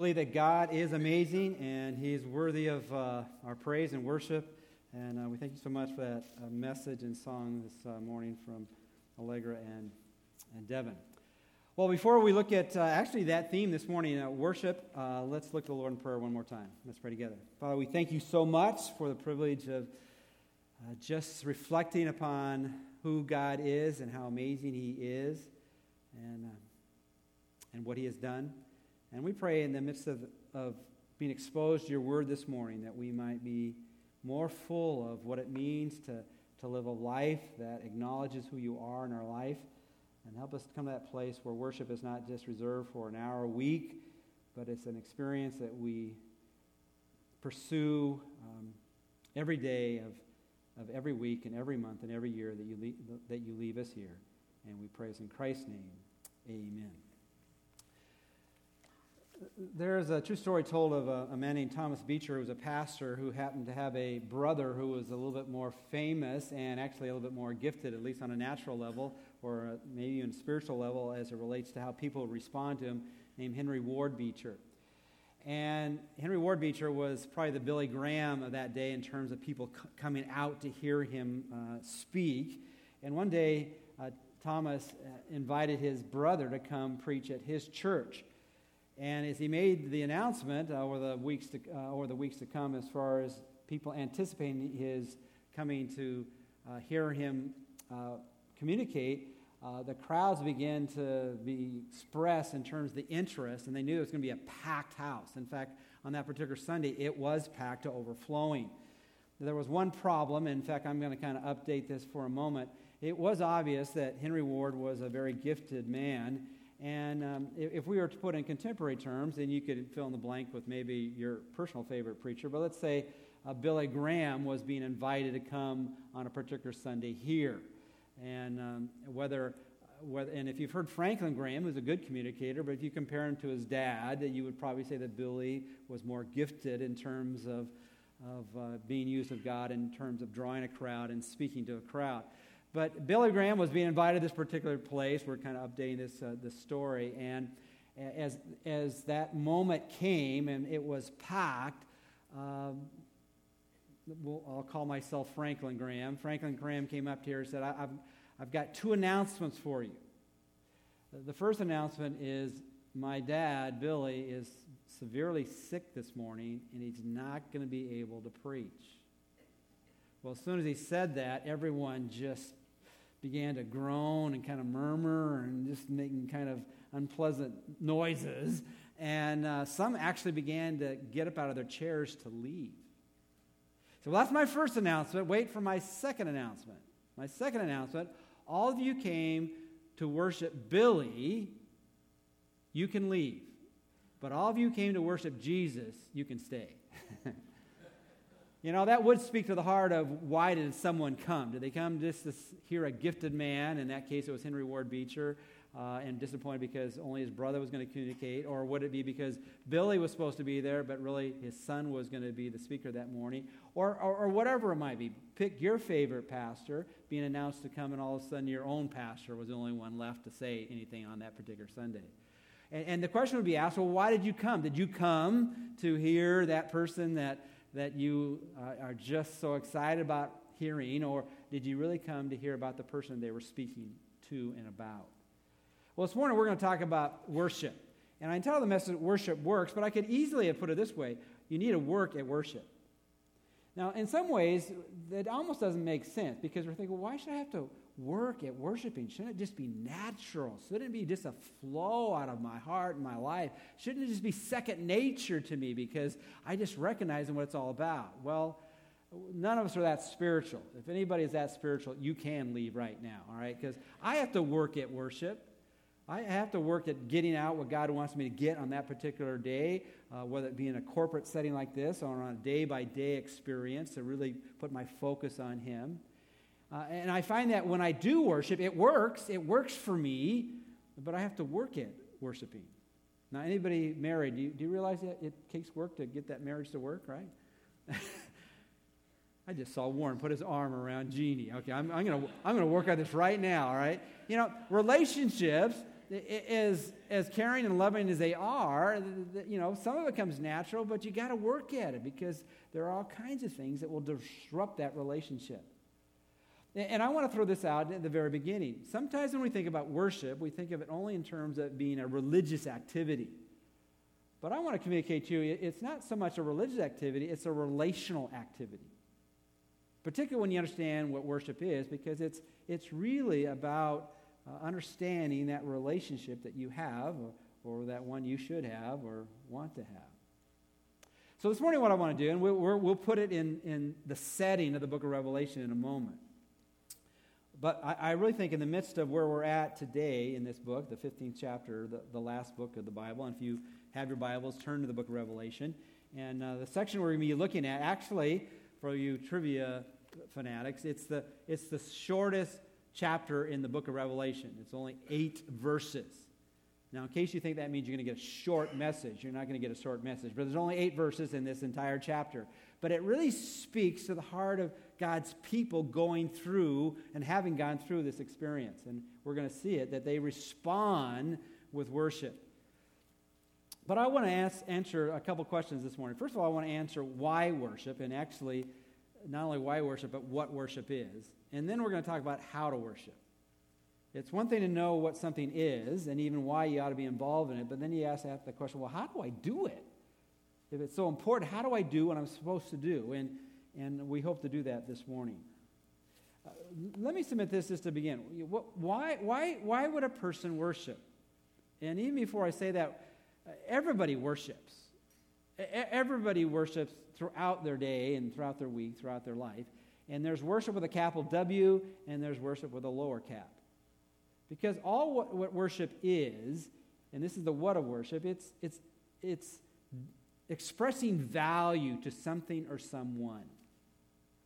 believe that God is amazing and He's worthy of uh, our praise and worship. And uh, we thank you so much for that uh, message and song this uh, morning from Allegra and, and Devin. Well, before we look at uh, actually that theme this morning, uh, worship, let's look to the Lord in prayer one more time. Let's pray together. Father, we thank you so much for the privilege of just reflecting upon who God is and how amazing He is and, and what He has done. And we pray in the midst of, of being exposed to your word this morning that we might be more full of what it means to, to live a life that acknowledges who you are in our life. And help us to come to that place where worship is not just reserved for an hour a week, but it's an experience that we pursue um, every day of, of every week and every month and every year that you, leave, that you leave us here. And we praise in Christ's name. Amen. There's a true story told of a, a, man named Thomas Beecher who was a pastor who happened to have a brother who was a little bit more famous and actually a little bit more gifted, at least on a natural level or maybe even spiritual level as it relates to how people respond to him, named Henry Ward Beecher. And Henry Ward Beecher was probably the Billy Graham of that day in terms of people c- coming out to hear him uh, speak. And one day, uh, Thomas uh, invited his brother to come preach at his church. And as he made the announcement uh, over, the weeks to, uh, over the weeks to come, as far as people anticipating his coming to uh, hear him uh, communicate, uh, the crowds began to be expressed in terms of the interest, and they knew it was going to be a packed house. In fact, on that particular Sunday, it was packed to overflowing. There was one problem. In fact, I'm going to kind of update this for a moment. It was obvious that Henry Ward was a very gifted man and um, if we were to put in contemporary terms, then you could fill in the blank with maybe your personal favorite preacher. But let's say uh, Billy Graham was being invited to come on a particular Sunday here. And um, whether, whether, and if you've heard Franklin Graham, who's a good communicator, but if you compare him to his dad, you would probably say that Billy was more gifted in terms of, of uh, being used of God, in terms of drawing a crowd and speaking to a crowd. But Billy Graham was being invited to this particular place. We're kind of updating this, uh, story. And as, as that moment came and it was packed, um, I'll call myself Franklin Graham. Franklin Graham came up here and said, I've, I've got two announcements for you. The first announcement is my dad, Billy, is severely sick this morning and he's not going to be able to preach. Well, as soon as he said that, everyone just began to groan and kind of murmur and just making kind of unpleasant noises. And uh, some actually began to get up out of their chairs to leave. So, well, that's my first announcement. Wait for my second announcement. My second announcement all of you came to worship Billy, you can leave. But all of you came to worship Jesus, you can stay. You know, that would speak to the heart of why did someone come? Did they come just to hear a gifted man? In that case, it was Henry Ward Beecher, uh, and disappointed because only his brother was going to communicate? Or would it be because Billy was supposed to be there, but really his son was going to be the speaker that morning? Or, or, or whatever it might be. Pick your favorite pastor being announced to come, and all of a sudden your own pastor was the only one left to say anything on that particular Sunday. And, and the question would be asked well, why did you come? Did you come to hear that person that that you uh, are just so excited about hearing, or did you really come to hear about the person they were speaking to and about? Well, this morning we're going to talk about worship. And I entitled the message Worship Works, but I could easily have put it this way you need to work at worship. Now, in some ways, that almost doesn't make sense because we're thinking, well, why should I have to work at worshiping? Shouldn't it just be natural? Shouldn't it be just a flow out of my heart and my life? Shouldn't it just be second nature to me because I just recognize what it's all about? Well, none of us are that spiritual. If anybody is that spiritual, you can leave right now, all right? Because I have to work at worship. I have to work at getting out what God wants me to get on that particular day, uh, whether it be in a corporate setting like this or on a day by day experience to really put my focus on Him. Uh, and I find that when I do worship, it works. It works for me, but I have to work at worshiping. Now, anybody married, do you, do you realize that it takes work to get that marriage to work, right? I just saw Warren put his arm around Jeannie. Okay, I'm, I'm going to I'm gonna work on this right now, all right? You know, relationships, as, as caring and loving as they are, you know, some of it comes natural, but you got to work at it because there are all kinds of things that will disrupt that relationship. And I want to throw this out at the very beginning. Sometimes when we think about worship, we think of it only in terms of being a religious activity. But I want to communicate to you it's not so much a religious activity, it's a relational activity. Particularly when you understand what worship is, because it's, it's really about uh, understanding that relationship that you have, or, or, that one you should have or want to have. So, this morning, what I want to do, and we'll, we'll put it in, in the setting of the book of Revelation in a moment. But I, I, really think, in the midst of where we're at today in this book, the 15th chapter, the, the last book of the Bible, and if you have your Bibles, turn to the book of Revelation. And uh, the section we're going to be looking at, actually, for you trivia fanatics, it's the, it's the shortest chapter in the book of Revelation. It's only eight verses. Now, in case you think that means you're going to get a short message, you're not going to get a short message. But there's only eight verses in this entire chapter. But it really speaks to the heart of God's people going through and having gone through this experience. And we're going to see it that they respond with worship. But I want to ask, answer a couple questions this morning. First of all, I want to answer why worship, and actually, not only why worship, but what worship is. And then we're going to talk about how to worship. It's one thing to know what something is and even why you ought to be involved in it, but then you ask the question, well, how do I do it? If it's so important, how do I do what I'm supposed to do? And, and we hope to do that this morning. Uh, let me submit this just to begin. Why, why, why would a person worship? And even before I say that, everybody worships. Everybody worships throughout their day and throughout their week, throughout their life. And there's worship with a capital W, and there's worship with a lower cap. Because all what, what worship is, and this is the what of worship, it's, it's, it's expressing value to something or someone.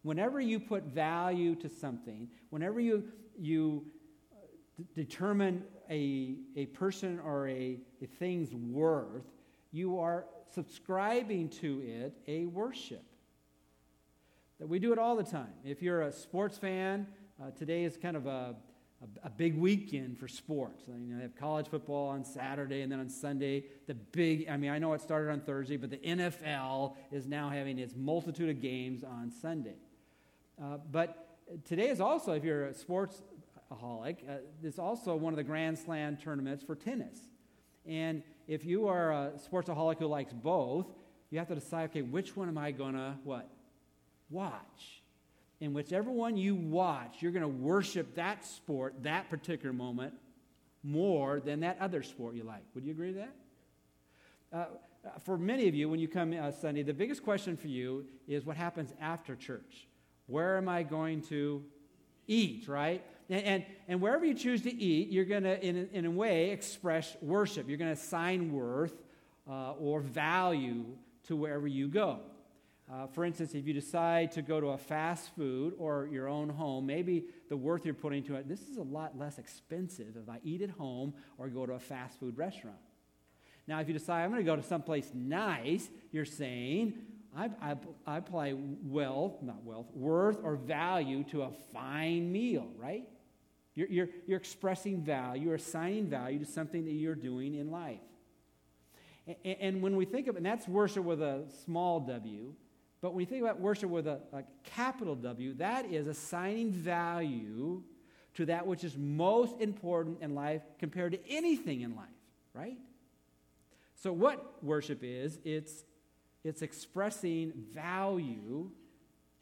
Whenever you put value to something, whenever you, you uh, d- determine a, a person or a, a thing's worth, you are subscribing to it a worship. That we do it all the time. If you're a sports fan, uh, today is kind of a, a, a, big weekend for sports. I mean, they have college football on Saturday, and then on Sunday, the big, I mean, I know it started on Thursday, but the NFL is now having its multitude of games on Sunday. Uh, but today is also, if you're a sportsaholic, uh, it's also one of the Grand Slam tournaments for tennis. And if you are a sportsaholic who likes both, you have to decide, okay, which one am I going to what? Watch. And whichever one you watch, you're going to worship that sport, that particular moment, more than that other sport you like. Would you agree with that? Uh, for many of you, when you come uh, Sunday, the biggest question for you is what happens after church? Where am I going to eat, right? And, and, and wherever you choose to eat, you're going to, in, in a way, express worship. You're going to assign worth uh, or value to wherever you go. Uh, for instance, if you decide to go to a fast food or your own home, maybe the worth you're putting to it, this is a lot less expensive if I eat at home or go to a fast food restaurant. Now, if you decide I'm going to go to someplace nice, you're saying, I, I, I apply wealth, not wealth, worth or value to a fine meal, right? You're, you're, you're expressing value, you're assigning value to something that you're doing in life. And, and when we think of and that's worship with a small w, but when you think about worship with a, a capital W, that is assigning value to that which is most important in life compared to anything in life, right? So, what worship is, it's, it's expressing value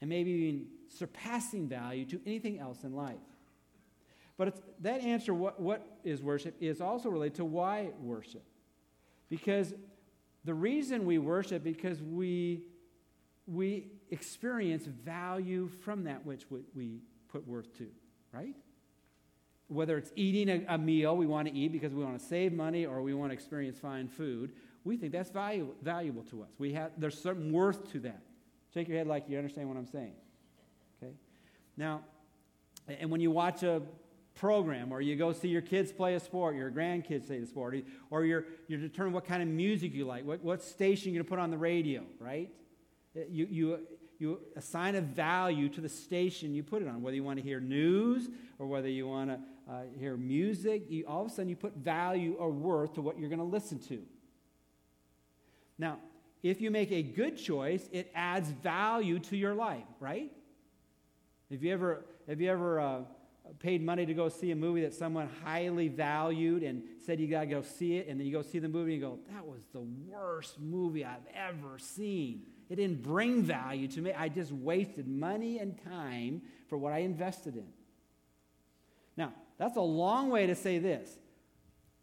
and maybe even surpassing value to anything else in life. But that answer, what, what is worship, is also related to why worship. Because the reason we worship, because we, we experience value from that which we put worth to, right? Whether it's eating a, a meal we want to eat because we want to save money or we want to experience fine food, we think that's valuable, valuable to us. We have, there's some worth to that. Shake your head like you understand what I'm saying. Okay? Now, and when you watch a program, or you go see your kids play a sport, your grandkids play the sport, or you're, you're determining what kind of music you like, what, what station you're going to put on the radio, right? You, you, you assign a value to the station you put it on, whether you want to hear news or whether you want to uh, hear music. You, all of a sudden, you put value or worth to what you're going to listen to. Now, if you make a good choice, it adds value to your life, right? Have you ever, have you ever uh, paid money to go see a movie that someone highly valued and said you got to go see it, and then you go see the movie and you go, that was the worst movie I've ever seen. It didn't bring value to me. I just wasted money and time for what I invested in. Now, that's a long way to say this.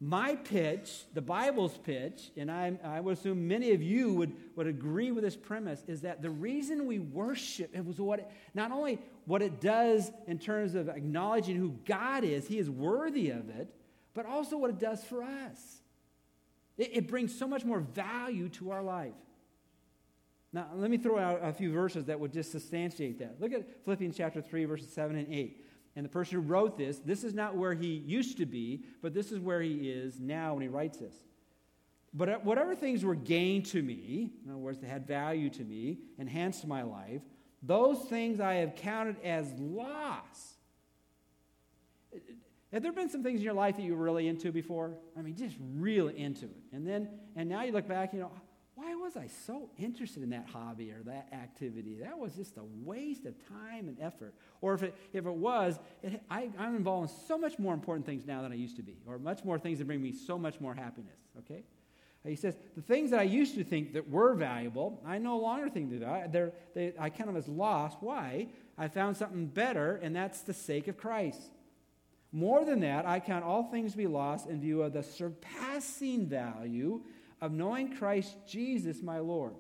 My pitch, the Bible's pitch, and I, I would assume many of you would, would agree with this premise, is that the reason we worship it was what it, not only what it does in terms of acknowledging who God is, He is worthy of it, but also what it does for us. It, it brings so much more value to our life. Now, let me throw out a few verses that would just substantiate that. Look at Philippians chapter 3, verses 7 and 8. And the person who wrote this, this is not where he used to be, but this is where he is now when he writes this. But uh, whatever things were gained to me, in other words, they had value to me, enhanced my life, those things I have counted as loss. Have there been some things in your life that you were really into before? I mean, just really into it. And then, and now you look back, you know, was I so interested in that hobby or that activity? That was just a waste of time and effort. Or if it, if it was, it, I, I'm involved in so much more important things now than I used to be, or much more things that bring me so much more happiness, okay? He says, the things that I used to think that were valuable, I no longer think that they're, they, I count them as lost. Why? I found something better, and that's the sake of Christ. More than that, I count all things to be lost in view of the surpassing value of knowing Christ Jesus, my Lord.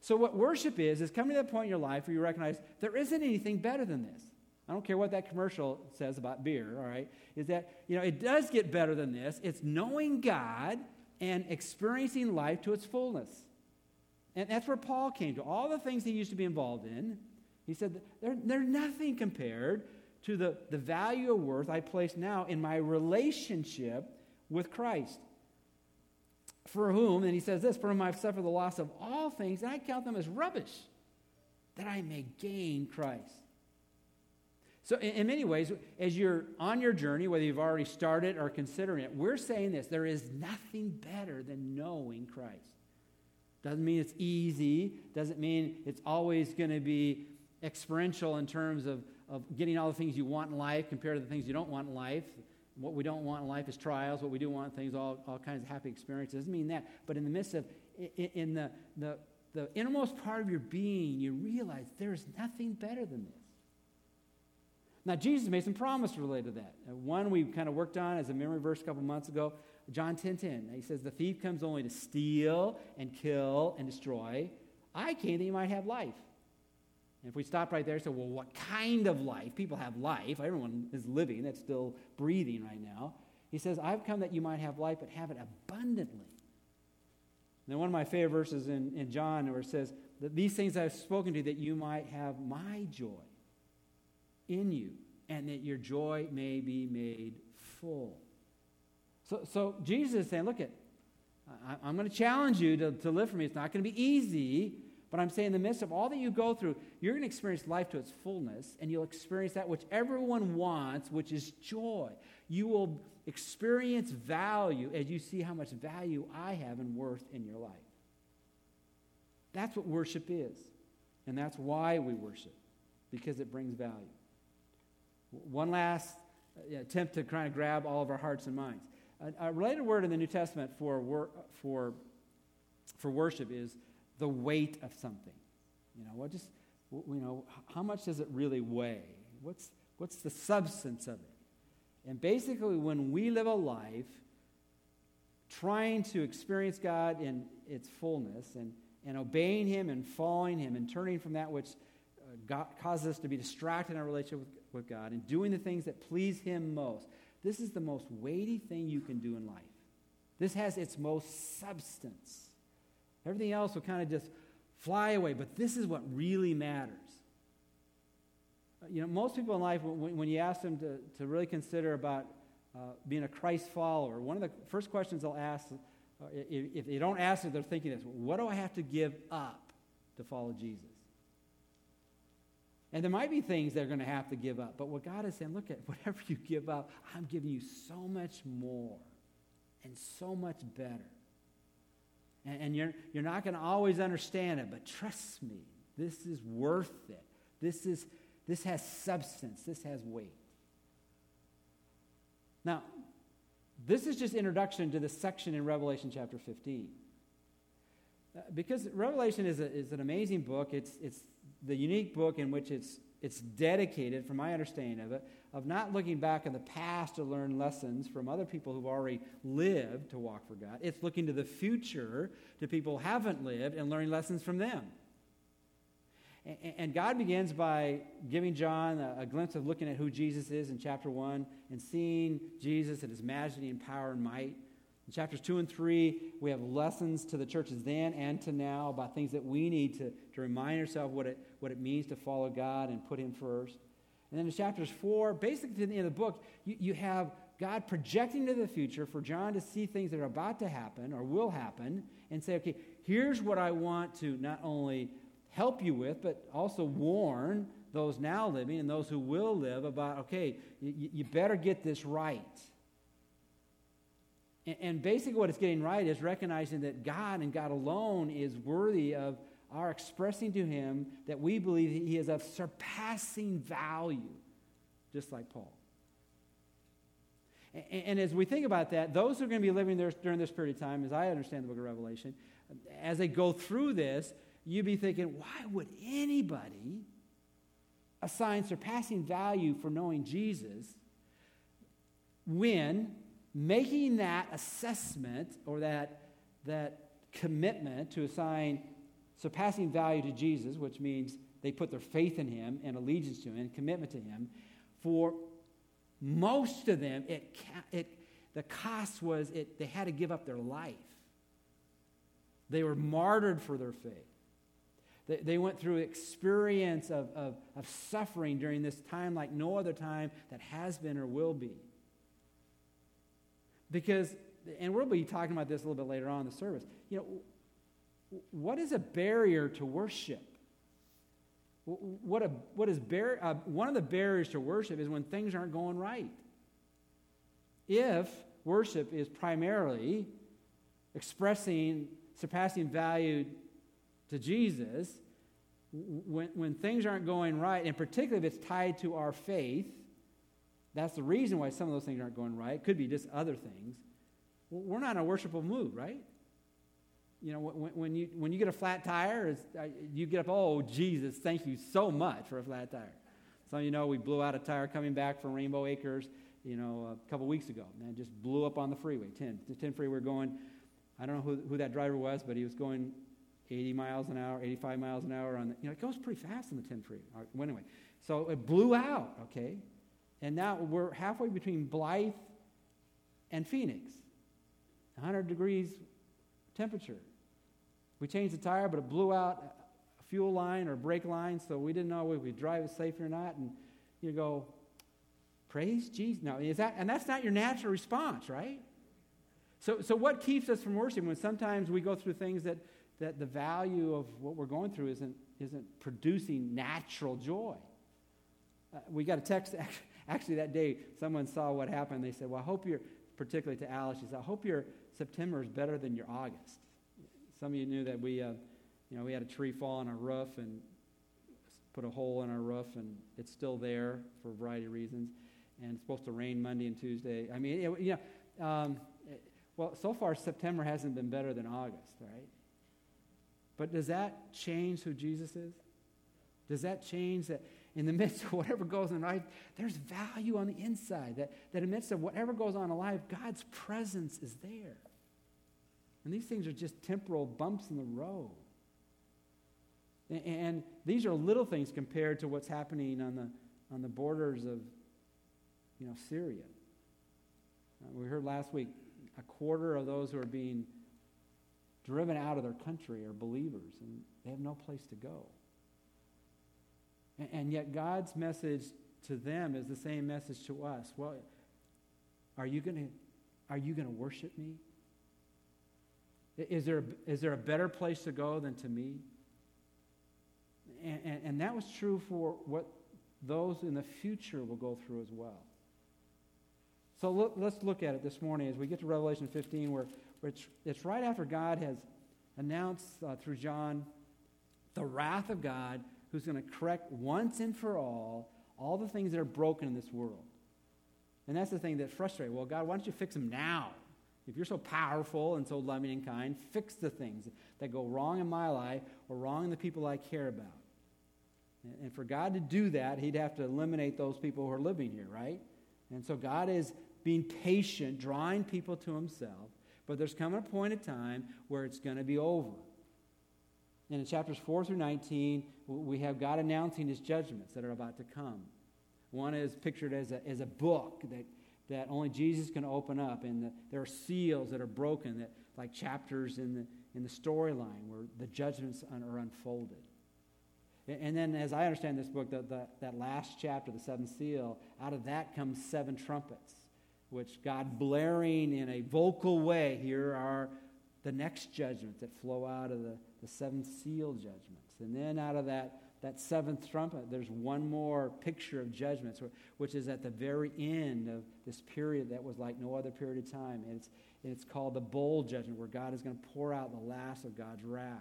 So, what worship is, is coming to that point in your life where you recognize there isn't anything better than this. I don't care what that commercial says about beer, all right? Is that, you know, it does get better than this. It's knowing God and experiencing life to its fullness. And that's where Paul came to. All the things he used to be involved in, he said, they're, they're nothing compared to the, the value or worth I place now in my relationship with Christ for whom, and he says this, for whom I've suffered the loss of all things, and I count them as rubbish, that I may gain Christ. So, in, in, many ways, as you're on your journey, whether you've already started or considering it, we're saying this there is nothing better than knowing Christ. Doesn't mean it's easy, doesn't mean it's always going to be experiential in terms of, of getting all the things you want in life compared to the things you don't want in life. What we don't want in life is trials. What we do want things, all, all kinds of happy experiences. Doesn't mean that. But in the midst of, in, the, the, the innermost part of your being, you realize there's nothing better than this. Now, Jesus made some promise related to that. Uh, one we kind of worked on as a memory verse a couple months ago, John 10 10. He says, The thief comes only to steal and kill and destroy. I came that you might have life and if we stop right there and say, well, what kind of life? People have life. Everyone is living, that's still breathing right now. He says, I've come that you might have life, but have it abundantly. And then one of my favorite verses in, in John where it says, that these things I've spoken to that you might have my joy in you, and that your joy may be made full. So, so Jesus is saying, look at, I, am going to challenge you to, to live for me. It's not going to be easy, but I'm saying, in the midst of all that you go through, you're going to experience life to its fullness, and you'll experience that which everyone wants, which is joy. You will experience value as you see how much value I have and worth in your life. That's what worship is. And that's why we worship, because it brings value. One last uh, attempt to kind of grab all of our hearts and minds. A, related word in the New Testament for, wor- for, for worship is the weight of something. You know, what just, you know, how much does it really weigh? What's, what's the substance of it? And basically, when we live a life trying to experience God in its fullness and, and obeying Him and following Him and turning from that which uh, God, causes us to be distracted in our relationship with, with God and doing the things that please Him most, this is the most weighty thing you can do in life. This has its most substance. Everything else will kind of just fly away, but this is what really matters. Uh, you know, most people in life, when, when you ask them to, to really consider about uh, being a Christ follower, one of the first questions they'll ask, uh, if, if, they don't ask it, they're thinking this what do I have to give up to follow Jesus? And there might be things they're going to have to give up. But what God is saying, look at whatever you give up, I'm giving you so much more and so much better. And, and you're, you're not going to always understand it, but trust me, this is worth it. This, is, this has substance, this has weight. Now, this is just introduction to the section in Revelation chapter 15. Uh, because Revelation is, a, is an amazing book. It's, it's the unique book in which it's, it's dedicated, from my understanding of it, of not looking back in the past to learn lessons from other people who've already lived to walk for God. It's looking to the future to people who haven't lived and learning lessons from them. And God begins by giving John a, glimpse of looking at who Jesus is in chapter 1 and seeing Jesus and his majesty and power and might. In chapters 2 and 3, we have lessons to the churches then and to now about things that we need to, to remind ourselves what it, what it means to follow God and put him first. And then in chapters 4, basically to the end of the book, you, you have God projecting to the future for John to see things that are about to happen or will happen and say, okay, here's what I want to not only help you with, but also warn those now living and those who will live about, okay, you, you better get this right. And, basically, what it's getting right is recognizing that God and God alone is worthy of our expressing to Him that we believe He is of surpassing value, just like Paul. And, and as we think about that, those who are going to be living there during this period of time, as I understand the book of Revelation, as they go through this, you'd be thinking, why would anybody assign surpassing value for knowing Jesus when making that assessment or that, that commitment to assign surpassing value to Jesus, which means they put their faith in him and allegiance to him and commitment to him, for most of them, it, it, the cost was it, they had to give up their life. They were martyred for their faith. They, they went through experience of, of, of suffering during this time like no other time that has been or will be. Because, and we'll be talking about this a little bit later on in the service, you know, what is a barrier to worship? What, a, what is bar, uh, one of the barriers to worship is when things aren't going right. If worship is primarily expressing surpassing value to Jesus, when, when things aren't going right, and particularly if it's tied to our faith, that's the reason why some of those things aren't going right. It could be just other things. We're not in a worshipful mood, right? You know, when, when, you, when you get a flat tire, uh, you get up, oh, Jesus, thank you so much for a flat tire. Some of you know we blew out a tire coming back from Rainbow Acres, you know, a couple weeks ago. It just blew up on the freeway, 10. The 10 freeway, we're going, I don't know who, who that driver was, but he was going 80 miles an hour, 85 miles an hour on the, you know, it goes pretty fast on the 10 freeway. Well, anyway, so it blew out, okay? And now we're halfway between Blythe and Phoenix, 100 degrees temperature. We changed the tire, but it blew out a fuel line or brake line, so we didn't know if we'd drive it safe or not. And you go, praise Jesus. No, is that, and that's not your natural response, right? So, so what keeps us from worshiping when sometimes we go through things that that the value of what we're going through isn't, isn't producing natural joy. Uh, we got a text, actually, that day, someone saw what happened. They said, Well, I hope you're, particularly to Alice, she said, I hope your September is better than your August. Some of you knew that we, uh, you know, we had a tree fall on our roof and put a hole in our roof, and it's still there for a variety of reasons. And it's supposed to rain Monday and Tuesday. I mean, it, you know, um, it, well, so far September hasn't been better than August, right? But does that change who Jesus is? Does that change that in the midst of whatever goes on in life, there's value on the inside? That, that in the midst of whatever goes on in life, God's presence is there. And these things are just temporal bumps in the road. And, these are little things compared to what's happening on the, on the borders of you know, Syria. Uh, we heard last week a quarter of those who are being driven out of their country are believers and they have no place to go. And, yet, God's message to them is the same message to us. Well, are you going to are you going to worship me? Is there, is there a better place to go than to me? And, and, and that was true for what those in the future will go through as well. So look, let's look at it this morning as we get to Revelation 15, where, where it's, it's right after God has announced uh, through John the wrath of God who's going to correct once and for all all the things that are broken in this world. And that's the thing that frustrates. Well, God, why don't you fix them now? If you're so powerful and so loving and kind, fix the things that go wrong in my life or wrong in the people I care about. And for God to do that, He'd have to eliminate those people who are living here, right? And so God is being patient, drawing people to Himself. But there's coming a point in time where it's going to be over. And in chapters 4 through 19, we have God announcing His judgments that are about to come. One is pictured as a, as a book that, that only Jesus can open up, and the, there are seals that are broken, that, like chapters in the, in the storyline where the judgments are unfolded. And then, as I understand this book, the, the, that last chapter, the seventh seal, out of that comes seven trumpets, which God blaring in a vocal way, here are the next judgments that flow out of the, the seven seal judgments. And then out of that, that seventh trumpet, uh, there's one more picture of judgments, which is at the very end of this period that was like no other period of time. And it's, and it's called the bowl judgment, where God is going to pour out the last of God's wrath.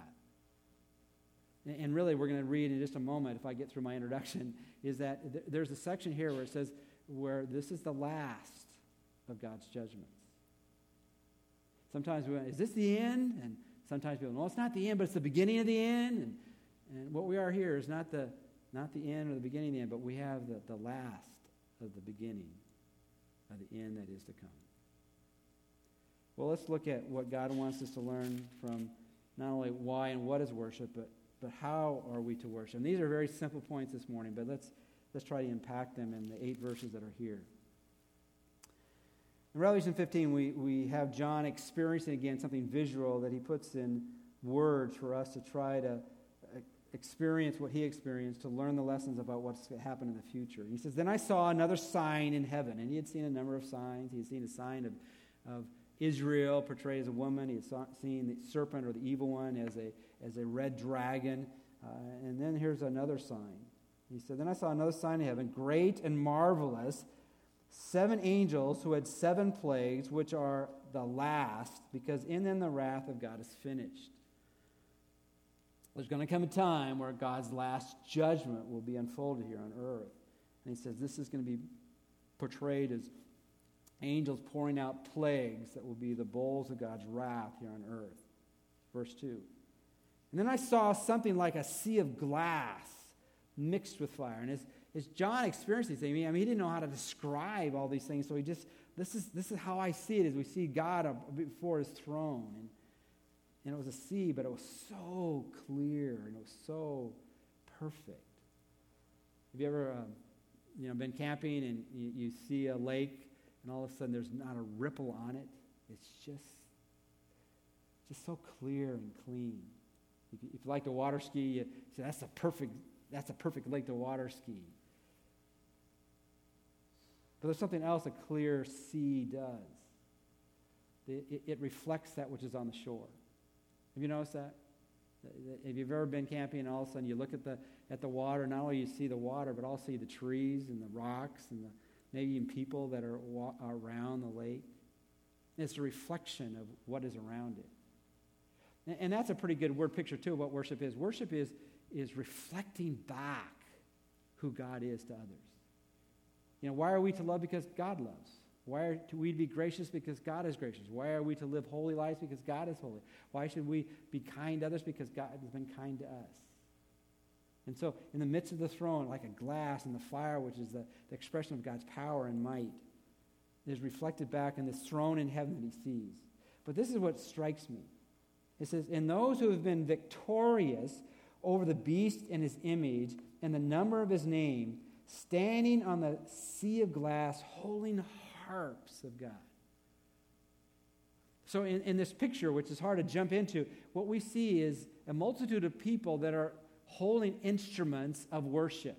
And really, we're going to read in just a moment, if I get through my introduction, is that th- there's a section here where it says, where this is the last of God's judgments. Sometimes we is this the end? And sometimes people, no, it's not the end, but it's the beginning of the end. And, and what we are here is not the, not the end or the beginning of the end, but we have the, the last of the beginning of the end that is to come. Well, let's look at what God wants us to learn from not only why and what is worship, but but how are we to worship? And these are very simple points this morning, but let's, let's try to impact them in the eight verses that are here. In Revelation 15, we, we have John experiencing again something visual that he puts in words for us to try to uh, experience what he experienced, to learn the lessons about what's going to happen in the future. He says, Then I saw another sign in heaven. And he had seen a number of signs. He had seen a sign of, of Israel portrayed as a woman. He had saw, seen the serpent or the evil one as a, as a red dragon. Uh, and then here's another sign. He said, Then I saw another sign in heaven, great and marvelous, seven angels who had seven plagues, which are the last, because in them the wrath of God is finished. There's going to come a time where God's last judgment will be unfolded here on earth. And he says this is going to be portrayed as angels pouring out plagues that will be the bowls of God's wrath here on earth. Verse 2. And then I saw something like a sea of glass mixed with fire. And as, as John experienced these things, I mean, he didn't know how to describe all these things, so he just, this is, this is how I see it, as we see God before his throne. And, and it was a sea, but it was so clear and it was so perfect. Have you ever um, you know, been camping and you, you see a lake and all of a sudden there's not a ripple on it? It's just, just so clear and clean. If you, if you like to water ski, you say, that's a perfect, that's a perfect lake to water ski. But there's something else a clear sea does. It, reflects that which is on the shore. Have you noticed that? Have you've ever been camping and all of a sudden you look at the, at the water, not only you see the water, but also the trees and the rocks and the, maybe even people that are wa- around the lake? It's a reflection of what is around it. And that's a pretty good word picture, too, of what worship is. Worship is, is reflecting back who God is to others. You know, why are we to love? Because God loves. Why are we to be gracious? Because God is gracious. Why are we to live holy lives? Because God is holy. Why should we be kind to others? Because God has been kind to us. And so, in the midst of the throne, like a glass in the fire, which is the, the expression of God's power and might, is reflected back in this throne in heaven that he sees. But this is what strikes me it says, And those who have been victorious over the beast and his image and the number of his name, standing on the sea of glass, holding harps of God. So, in, in this picture, which is hard to jump into, what we see is a multitude of people that are holding instruments of worship.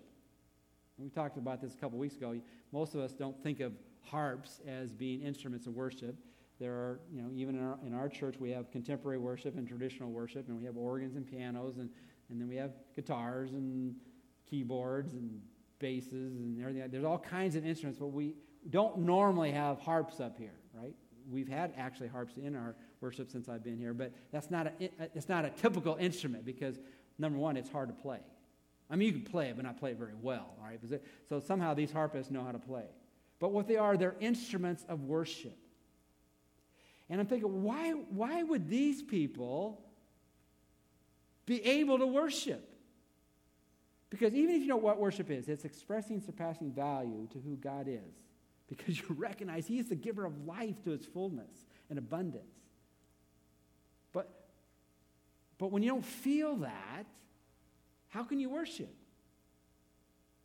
We talked about this a couple weeks ago. Most of us don't think of harps as being instruments of worship. There are, you know, even in our, in our church, we have contemporary worship and traditional worship, and we have organs and pianos, and And then we have guitars and keyboards and basses and everything. There's all kinds of instruments, but we don't normally have harps up here, right? We've had actually harps in our worship since I've been here, but that's not a, uh, it's not a typical instrument because, number one, it's hard to play. I mean, you can play it, but not play it very well, all right? So somehow these harpists know how to play. But what they are, they're instruments of worship. And I'm thinking, why, why would these people be able to worship? Because even if you know what worship is, it's expressing surpassing value to who God is. Because you recognize He is the giver of life to its fullness and abundance. But, but when you don't feel that, how can you worship?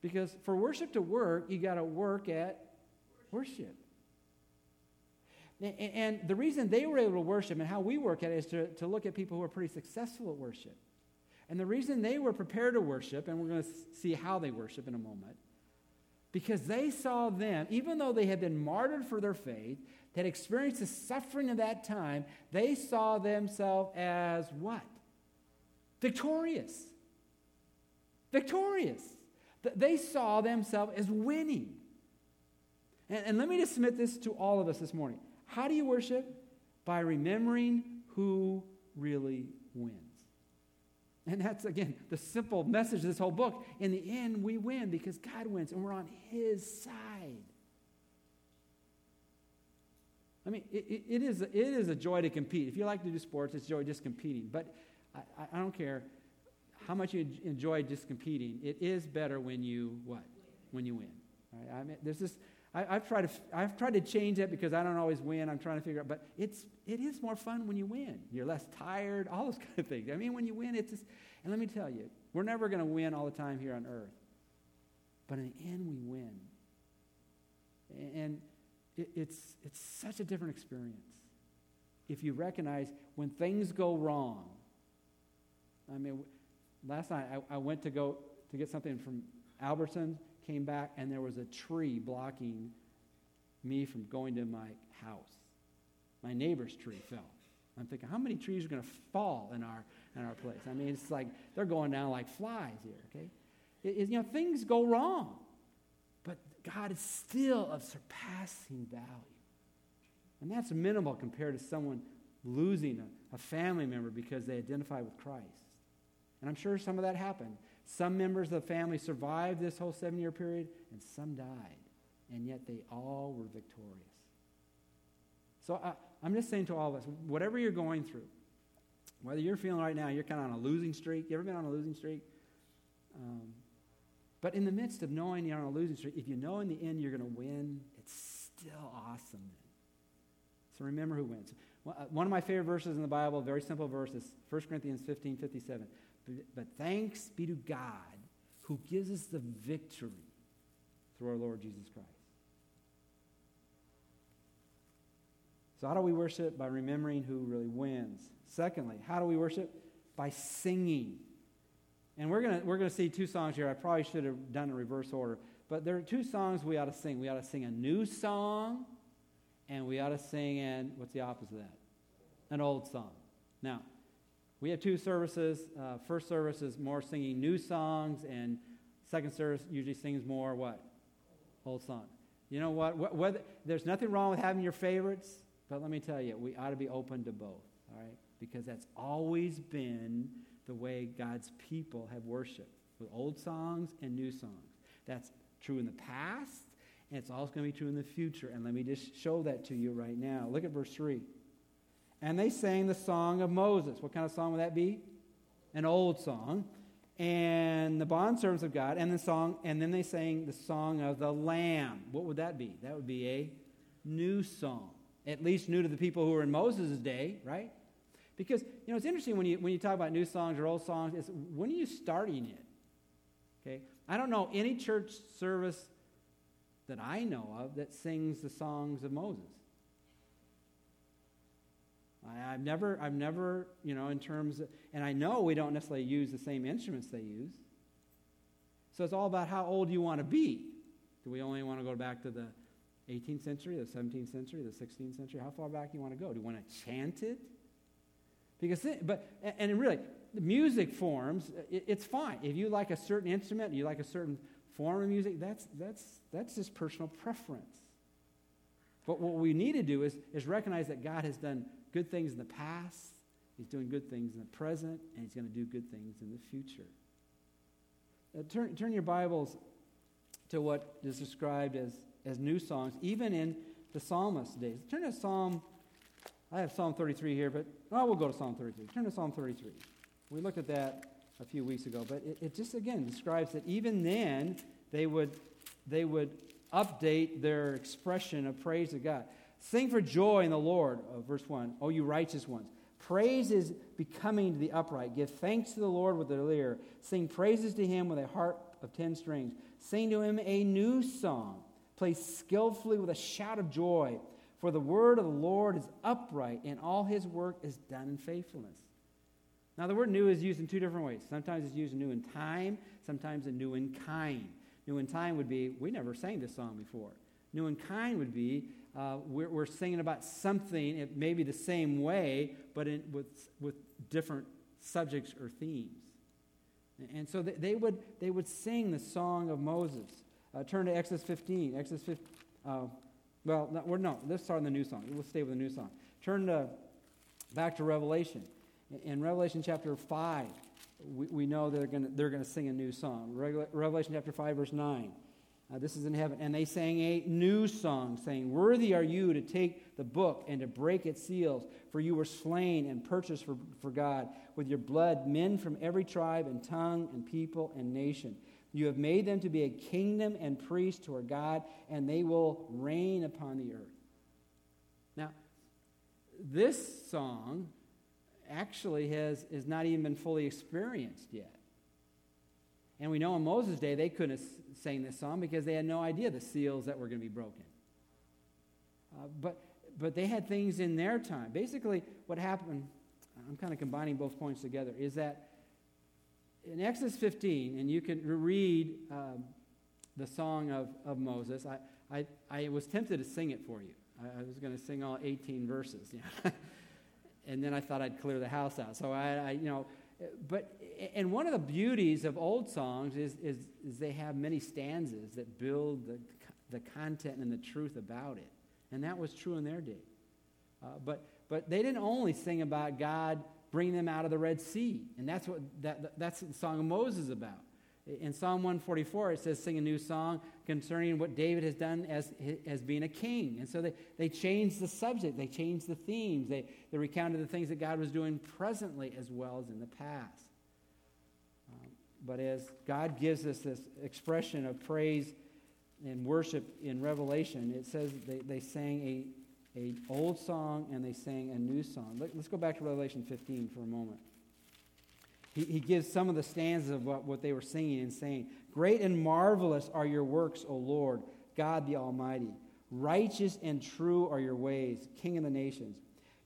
Because for worship to work, you got to work at worship. And the reason they were able to worship and how we work at it is to, to look at people who are pretty successful at worship. And the reason they were prepared to worship, and we're going to see how they worship in a moment, because they saw them, even though they had been martyred for their faith, that experienced the suffering of that time, they saw themselves as what? Victorious. Victorious. They saw themselves as winning. And, and let me just submit this to all of us this morning. How do you worship? By remembering who really wins. And that's, again, the simple message of this whole book. In the end, we win because God wins and we're on His side. I mean, it, it, is, it is a joy to compete. If you like to do sports, it's joy just competing. But I, I don't care how much you enjoy just competing. It is better when you what? When you win. Right? I mean, there's this I, have tried to, I've tried to change it because I don't always win. I'm trying to figure out, but it's, it is more fun when you win. You're less tired, all those kind of things. I mean, when you win, it's just, and let me tell you, we're never going to win all the time here on earth. But in the end, we win. And it, it's, it's such a different experience. If you recognize when things go wrong, I mean, last night I, I went to go to get something from Albertsons came back and there was a tree blocking me from going to my house. My neighbor's tree fell. I'm thinking, how many trees are going to fall in our, in our place? I mean, it's like they're going down like flies here, okay? It, it, you know, things go wrong, but God is still of surpassing value. And that's minimal compared to someone losing a, a family member because they identify with Christ. And I'm sure some of that happened. Some members of the family survived this whole seven year period, and some died. And yet they all were victorious. So I, I'm just saying to all of us whatever you're going through, whether you're feeling right now you're kind of on a losing streak, you ever been on a losing streak? Um, but in the midst of knowing you're on a losing streak, if you know in the end you're going to win, it's still awesome then. So remember who wins. One of my favorite verses in the Bible, very simple verse, is 1 Corinthians 15 57. But thanks be to God who gives us the victory through our Lord Jesus Christ. So, how do we worship? By remembering who really wins. Secondly, how do we worship? By singing. And we're going we're gonna see two songs here. I probably should have done in reverse order. But there are two songs we ought to sing. We ought to sing a new song, and we ought to sing an, what's the opposite of that? An old song. Now, we have two services. Uh, first service is more singing new songs, and second service usually sings more what? Old songs. You know what? Whether, there's nothing wrong with having your favorites, but let me tell you, we ought to be open to both, all right? Because that's always been the way God's people have worshiped, with old songs and new songs. That's true in the past, and it's also going to be true in the future. And let me just show that to you right now. Look at verse 3 and they sang the song of Moses. What kind of song would that be? An old song. And the bondservants of God, and the song, and then they sang the song of the Lamb. What would that be? That would be a new song. At least new to the people who were in Moses' day, right? Because, you know, it's interesting when you, when you talk about new songs or old songs, it's when are you starting it? Okay? I don't know any church service that I know of that sings the songs of Moses. I, have never, I've never, you know, in terms of, and I know we don't necessarily use the same instruments they use. So it's all about how old you want to be. Do we only want to go back to the 18th century, the 17th century, the 16th century? How far back do you want to go? Do you want to chant it? Because, but, and really, the music forms, uh, it's fine. If you like a certain instrument, you like a certain form of music, that's, that's, that's just personal preference. But what we need to do is, is recognize that God has done good things in the past, He's doing good things in the present, and He's going to do good things in the future. Uh, turn, turn your Bibles to what is described as, as new songs, even in the psalmist days. Turn to Psalm, I have Psalm 33 here, but well, we'll go to Psalm 33. Turn to Psalm 33. We looked at that a few weeks ago, but it, it just again describes that even then they would, they would update their expression of praise to God. Sing for joy in the Lord, uh, verse 1. Oh, you righteous ones. Praise is becoming to the upright. Give thanks to the Lord with the lyre. Sing praises to him with a harp of ten strings. Sing to him a new song. Play skillfully with a shout of joy. For the word of the Lord is upright, and all his work is done in faithfulness. Now, the word new is used in two different ways. Sometimes it's used new in time, sometimes a new in kind. New in time would be, we never sang this song before. New in kind would be, uh, we're, we're, singing about something, it may be the same way, but in, with, with different subjects or themes. And so they would, they would sing the song of Moses. Uh, turn to Exodus 15. Exodus 15. Uh, well, no, no, let's start on the new song. We'll stay with the new song. Turn to, back to Revelation. In Revelation chapter 5, we, we know they're going they're to sing a new song. Revelation chapter 5, verse 9. Uh, this is in heaven. And they sang a new song, saying, Worthy are you to take the book and to break its seals, for you were slain and purchased for, for God with your blood men from every tribe and tongue and people and nation. You have made them to be a kingdom and priests to our God, and they will reign upon the earth. Now, this song actually has, has not even been fully experienced yet. And we know in Moses' day they couldn't have sang this song because they had no idea the seals that were going to be broken. Uh, but, but they had things in their time. Basically, what happened, I'm kind of combining both points together, is that in Exodus 15, and you can read um, the song of, of Moses, I, I, I was tempted to sing it for you. I, I was going to sing all 18 verses. and then I thought I'd clear the house out. So I, I you know, but and one of the beauties of old songs is, is, is they have many stanzas that build the, the content and the truth about it. And that was true in their day. Uh, but, but they didn't only sing about God bringing them out of the Red Sea. And that's what that, that's the song of Moses about. In Psalm 144, it says, Sing a new song concerning what David has done as, as being a king. And so they, they changed the subject, they changed the themes, they, they recounted the things that God was doing presently as well as in the past. Um, but as God gives us this expression of praise and worship in Revelation, it says they, they sang a, a old song and they sang a new song. Let, let's go back to Revelation 15 for a moment. He, he gives some of the stanzas of what, what they were singing and saying. Great and marvelous are your works, O Lord, God the Almighty. Righteous and true are your ways, King of the nations.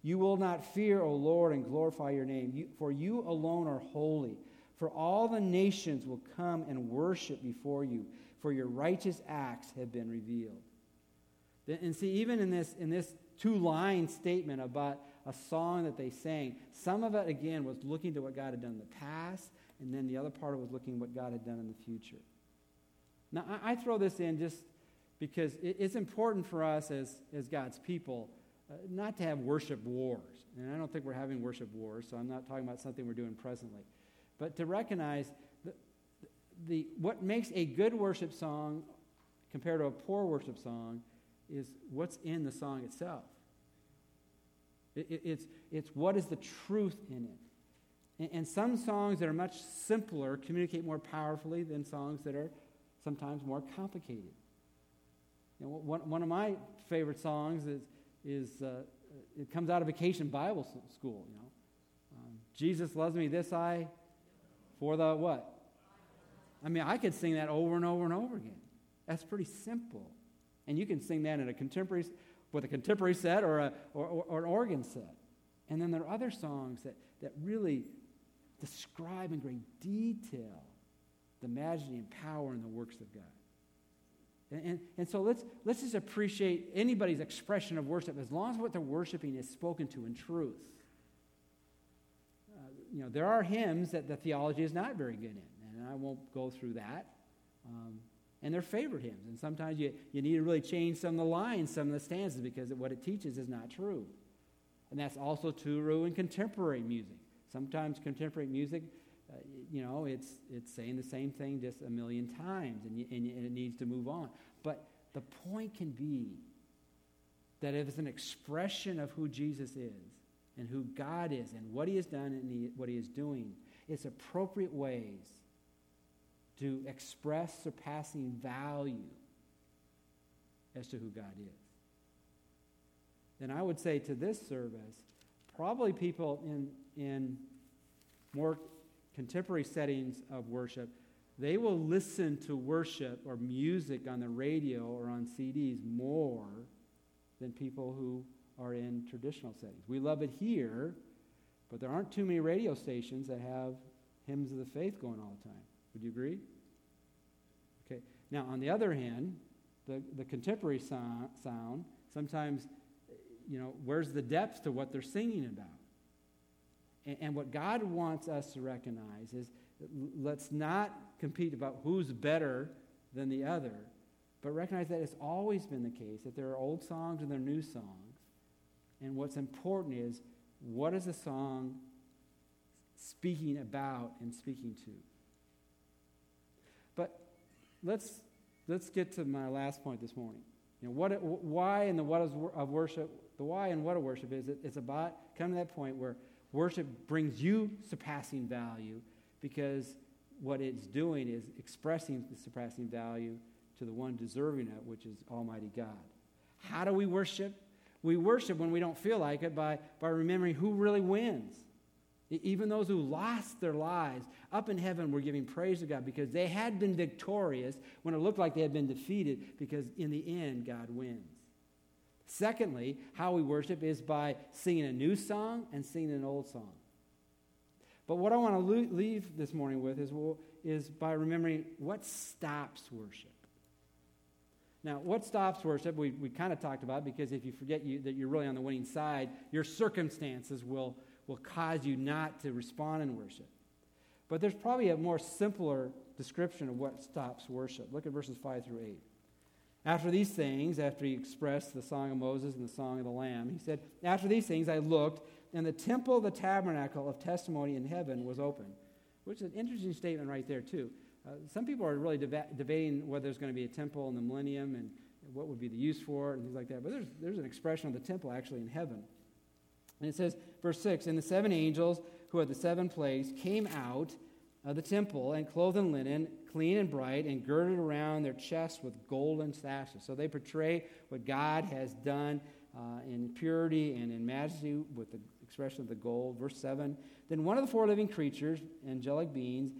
You will not fear, O Lord, and glorify your name, you, for you alone are holy. For all the nations will come and worship before you, for your righteous acts have been revealed. And see, even in this, in this two line statement about a song that they sang. Some of it, again, was looking to what God had done in the past, and then the other part was looking what God had done in the future. Now, I, I throw this in just because it, it's important for us as, as God's people uh, not to have worship wars. And I don't think we're having worship wars, so I'm not talking about something we're doing presently. But to recognize the, the, what makes a good worship song compared to a poor worship song is what's in the song itself. It, it, it's, it's what is the truth in it. And, and some songs that are much simpler communicate more powerfully than songs that are sometimes more complicated. You know, one, one of my favorite songs is, is uh, it comes out of Vacation Bible School, you know. Um, Jesus loves me, this I, for the what? I mean, I could sing that over and over and over again. That's pretty simple. And you can sing that in a contemporary with a contemporary set or, a, or, or, or an organ set. And then there are other songs that, that really describe in great detail the majesty and power in the works of God. And, and, and, so let's, let's just appreciate anybody's expression of worship as long as what they're worshiping is spoken to in truth. Uh, you know, there are hymns that the theology is not very good in, and I won't go through that. Um, and they're favorite hymns. And sometimes you, you need to really change some of the lines, some of the stanzas, because what it teaches is not true. And that's also true in contemporary music. Sometimes contemporary music, uh, you know, it's, it's saying the same thing just a million times, and, you, and, and it needs to move on. But the point can be that if it's an expression of who Jesus is and who God is and what he has done and he, what he is doing, it's appropriate ways to express surpassing value as to who God is. Then I would say to this service, probably people in, in more contemporary settings of worship, they will listen to worship or music on the radio or on CDs more than people who are in traditional settings. We love it here, but there aren't too many radio stations that have hymns of the faith going all the time. Would you agree? Now, on the other hand, the, the contemporary so- sound, sometimes, you know, where's the depth to what they're singing about? And, and what God wants us to recognize is let's not compete about who's better than the other, but recognize that it's always been the case that there are old songs and there are new songs. And what's important is what is the song speaking about and speaking to? Let's, let's get to my last point this morning. You know, what, why and the what of worship, the why and what of worship is it, it's about coming to that point where worship brings you surpassing value because what it's doing is expressing the surpassing value to the one deserving it, which is Almighty God. How do we worship? We worship when we don't feel like it by, by remembering who really wins. Even those who lost their lives up in heaven were giving praise to God because they had been victorious when it looked like they had been defeated because in the end, God wins. Secondly, how we worship is by singing a new song and singing an old song. But what I want to leave this morning with is, is by remembering what stops worship. Now, what stops worship, we, we kind of talked about because if you forget you, that you're really on the winning side, your circumstances will, will cause you not to respond in worship. But there's probably a more simpler description of what stops worship. Look at verses 5 through 8. After these things, after he expressed the song of Moses and the song of the Lamb, he said, After these things I looked, and the temple, the tabernacle of testimony in heaven was open. Which is an interesting statement right there, too. Uh, some people are really deba- debating whether there's going to be a temple in the millennium and what would be the use for it and things like that. But there's, there's an expression of the temple actually in heaven. And it says, verse 6 And the seven angels who had the seven plagues came out of the temple and clothed in linen, clean and bright, and girded around their chests with golden sashes. So they portray what God has done uh, in purity and in majesty with the expression of the gold. Verse 7 Then one of the four living creatures, angelic beings,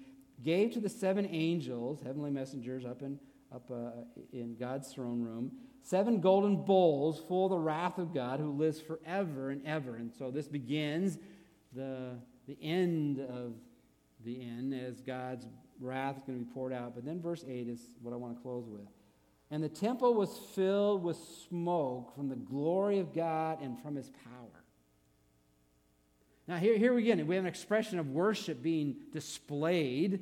gave to the seven angels, heavenly messengers up in, up, uh, in God's throne room, seven golden bowls full of the wrath of God who lives forever and ever. And so this begins the, the end of the end as God's wrath is going to be poured out. But then verse 8 is what I want to close with. And the temple was filled with smoke from the glory of God and from his power. Now, here, here again, we have an expression of worship being displayed.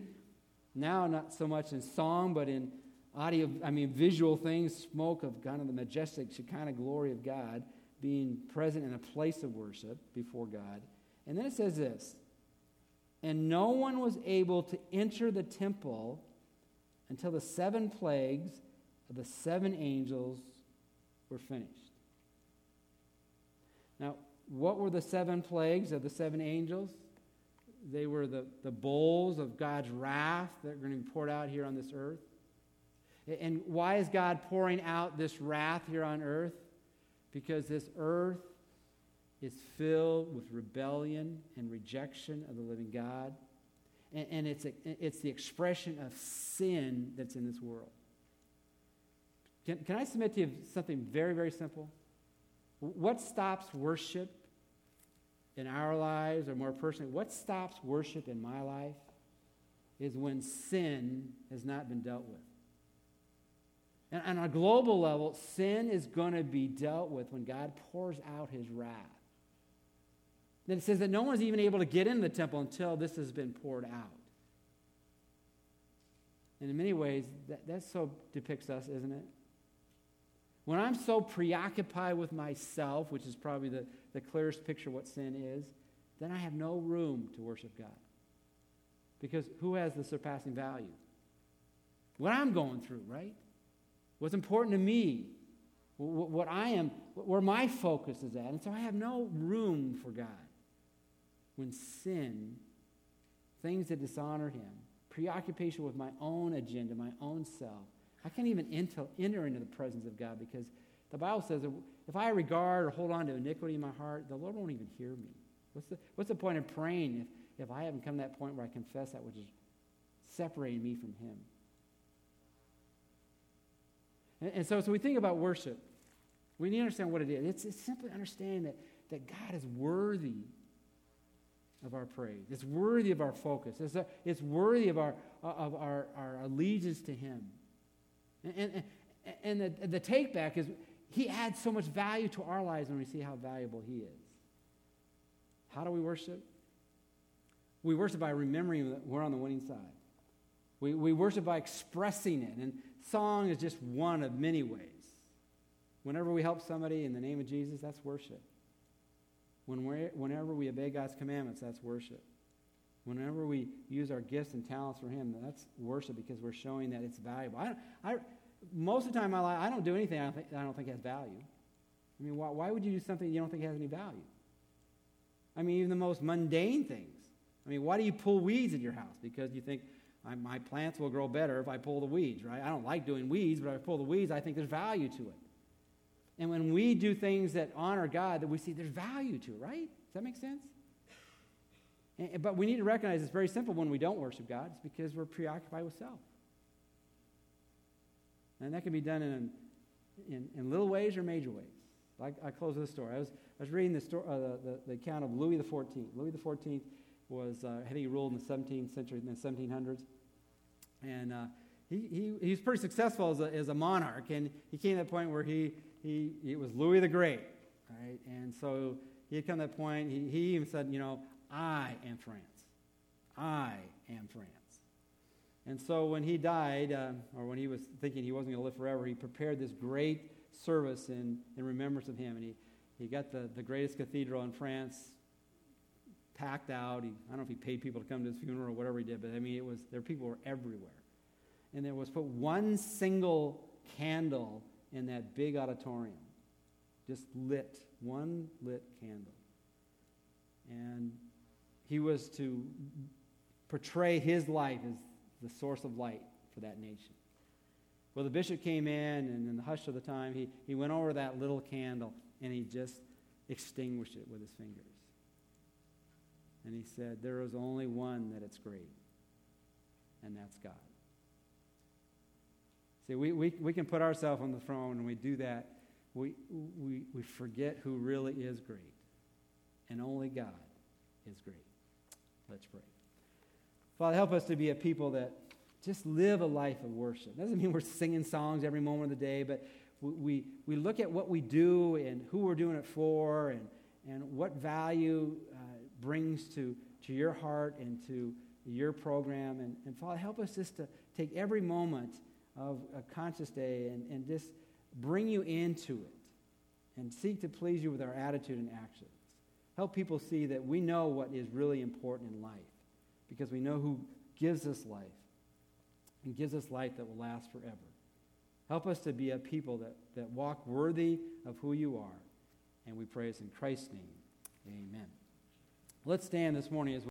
Now, not so much in song, but in audio, I mean, visual things, smoke of kind of the majestic Shekinah glory of God being present in a place of worship before God. And then it says this And no one was able to enter the temple until the seven plagues of the seven angels were finished. Now, what were the seven plagues of the seven angels? They were the, the bowls of God's wrath that are going to be poured out here on this earth. And why is God pouring out this wrath here on earth? Because this earth is filled with rebellion and rejection of the living God. And, and it's, a, it's the expression of sin that's in this world. Can, can I submit to you something very, very simple? What stops worship in our lives, or more personally, what stops worship in my life is when sin has not been dealt with. And on a global level, sin is going to be dealt with when God pours out his wrath. Then it says that no one's even able to get into the temple until this has been poured out. And in many ways, that, that so depicts us, isn't it? When I'm so preoccupied with myself, which is probably the, the clearest picture of what sin is, then I have no room to worship God. Because who has the surpassing value? What I'm going through, right? What's important to me, what I am, where my focus is at. And so I have no room for God. When sin, things that dishonor Him, preoccupation with my own agenda, my own self, I can't even enter, into the presence of God because the Bible says if I regard or hold on to iniquity in my heart, the Lord won't even hear me. What's the, what's the point of praying if, if I haven't come to that point where I confess that which is separating me from Him? And, and so, so we think about worship. We need to understand what it is. It's, it's simply understanding that, that God is worthy of our praise. It's worthy of our focus. It's, a, it's worthy of, our, uh, of our, our allegiance to Him. And, and, and the, the take back is He adds so much value to our lives when we see how valuable He is. How do we worship? We worship by remembering that we're on the winning side. We, we worship by expressing it. And song is just one of many ways. Whenever we help somebody in the name of Jesus, that's worship. When whenever we obey God's commandments, that's worship. Whenever we use our gifts and talents for Him, that's worship because we're showing that it's valuable. I, I, most of the time in my life, I don't do anything I don't think, I don't think has value. I mean, why, why would you do something you don't think has any value? I mean, even the most mundane things. I mean, why do you pull weeds in your house? Because you think, my plants will grow better if I pull the weeds, right? I don't like doing weeds, but if I pull the weeds, I think there's value to it. And when we do things that honor God, that we see there's value to right? Does that make sense? And, but we need to recognize it's very simple when we don't worship God. It's because we're preoccupied with self. And that can be done in, in, in little ways or major ways. Like I close with a story. I was, I was reading the, story, uh, the, the, the, account of Louis XIV. Louis XIV was, uh, I think he ruled in the 17th century, in the 1700s. And uh, he, he, he was pretty successful as a, as a monarch. And he came to the point where he, he, it was Louis the Great, right? And so he had come to that point. He, he even said, you know, I am France. I am France. And so when he died, uh, or when he was thinking he wasn't going to live forever, he prepared this great service in, in remembrance of him. And he, he got the, the greatest cathedral in France packed out. He, I don't know if he paid people to come to his funeral or whatever he did, but I mean, it was, there people were everywhere. And there was put one single candle in that big auditorium, just lit, one lit candle. And he was to portray his life as the source of light for that nation. Well, the bishop came in, and in the hush of the time, he, he went over that little candle and he just extinguished it with his fingers. And he said, There is only one that it's great, and that's God. See, we, we, we can put ourselves on the throne, and we do that. We, we, we forget who really is great, and only God is great. Let's pray. Father, help us to be a people that just live a life of worship. Doesn't mean we're singing songs every moment of the day, but we, we look at what we do and who we're doing it for and, and what value uh, brings to, to your heart and to your program. And, and Father, help us just to take every moment of a conscious day and, and just bring you into it and seek to please you with our attitude and actions. Help people see that we know what is really important in life because we know who gives us life and gives us life that will last forever. Help us to be a people that, that walk worthy of who you are. And we pray praise in Christ's name. Amen. Let's stand this morning as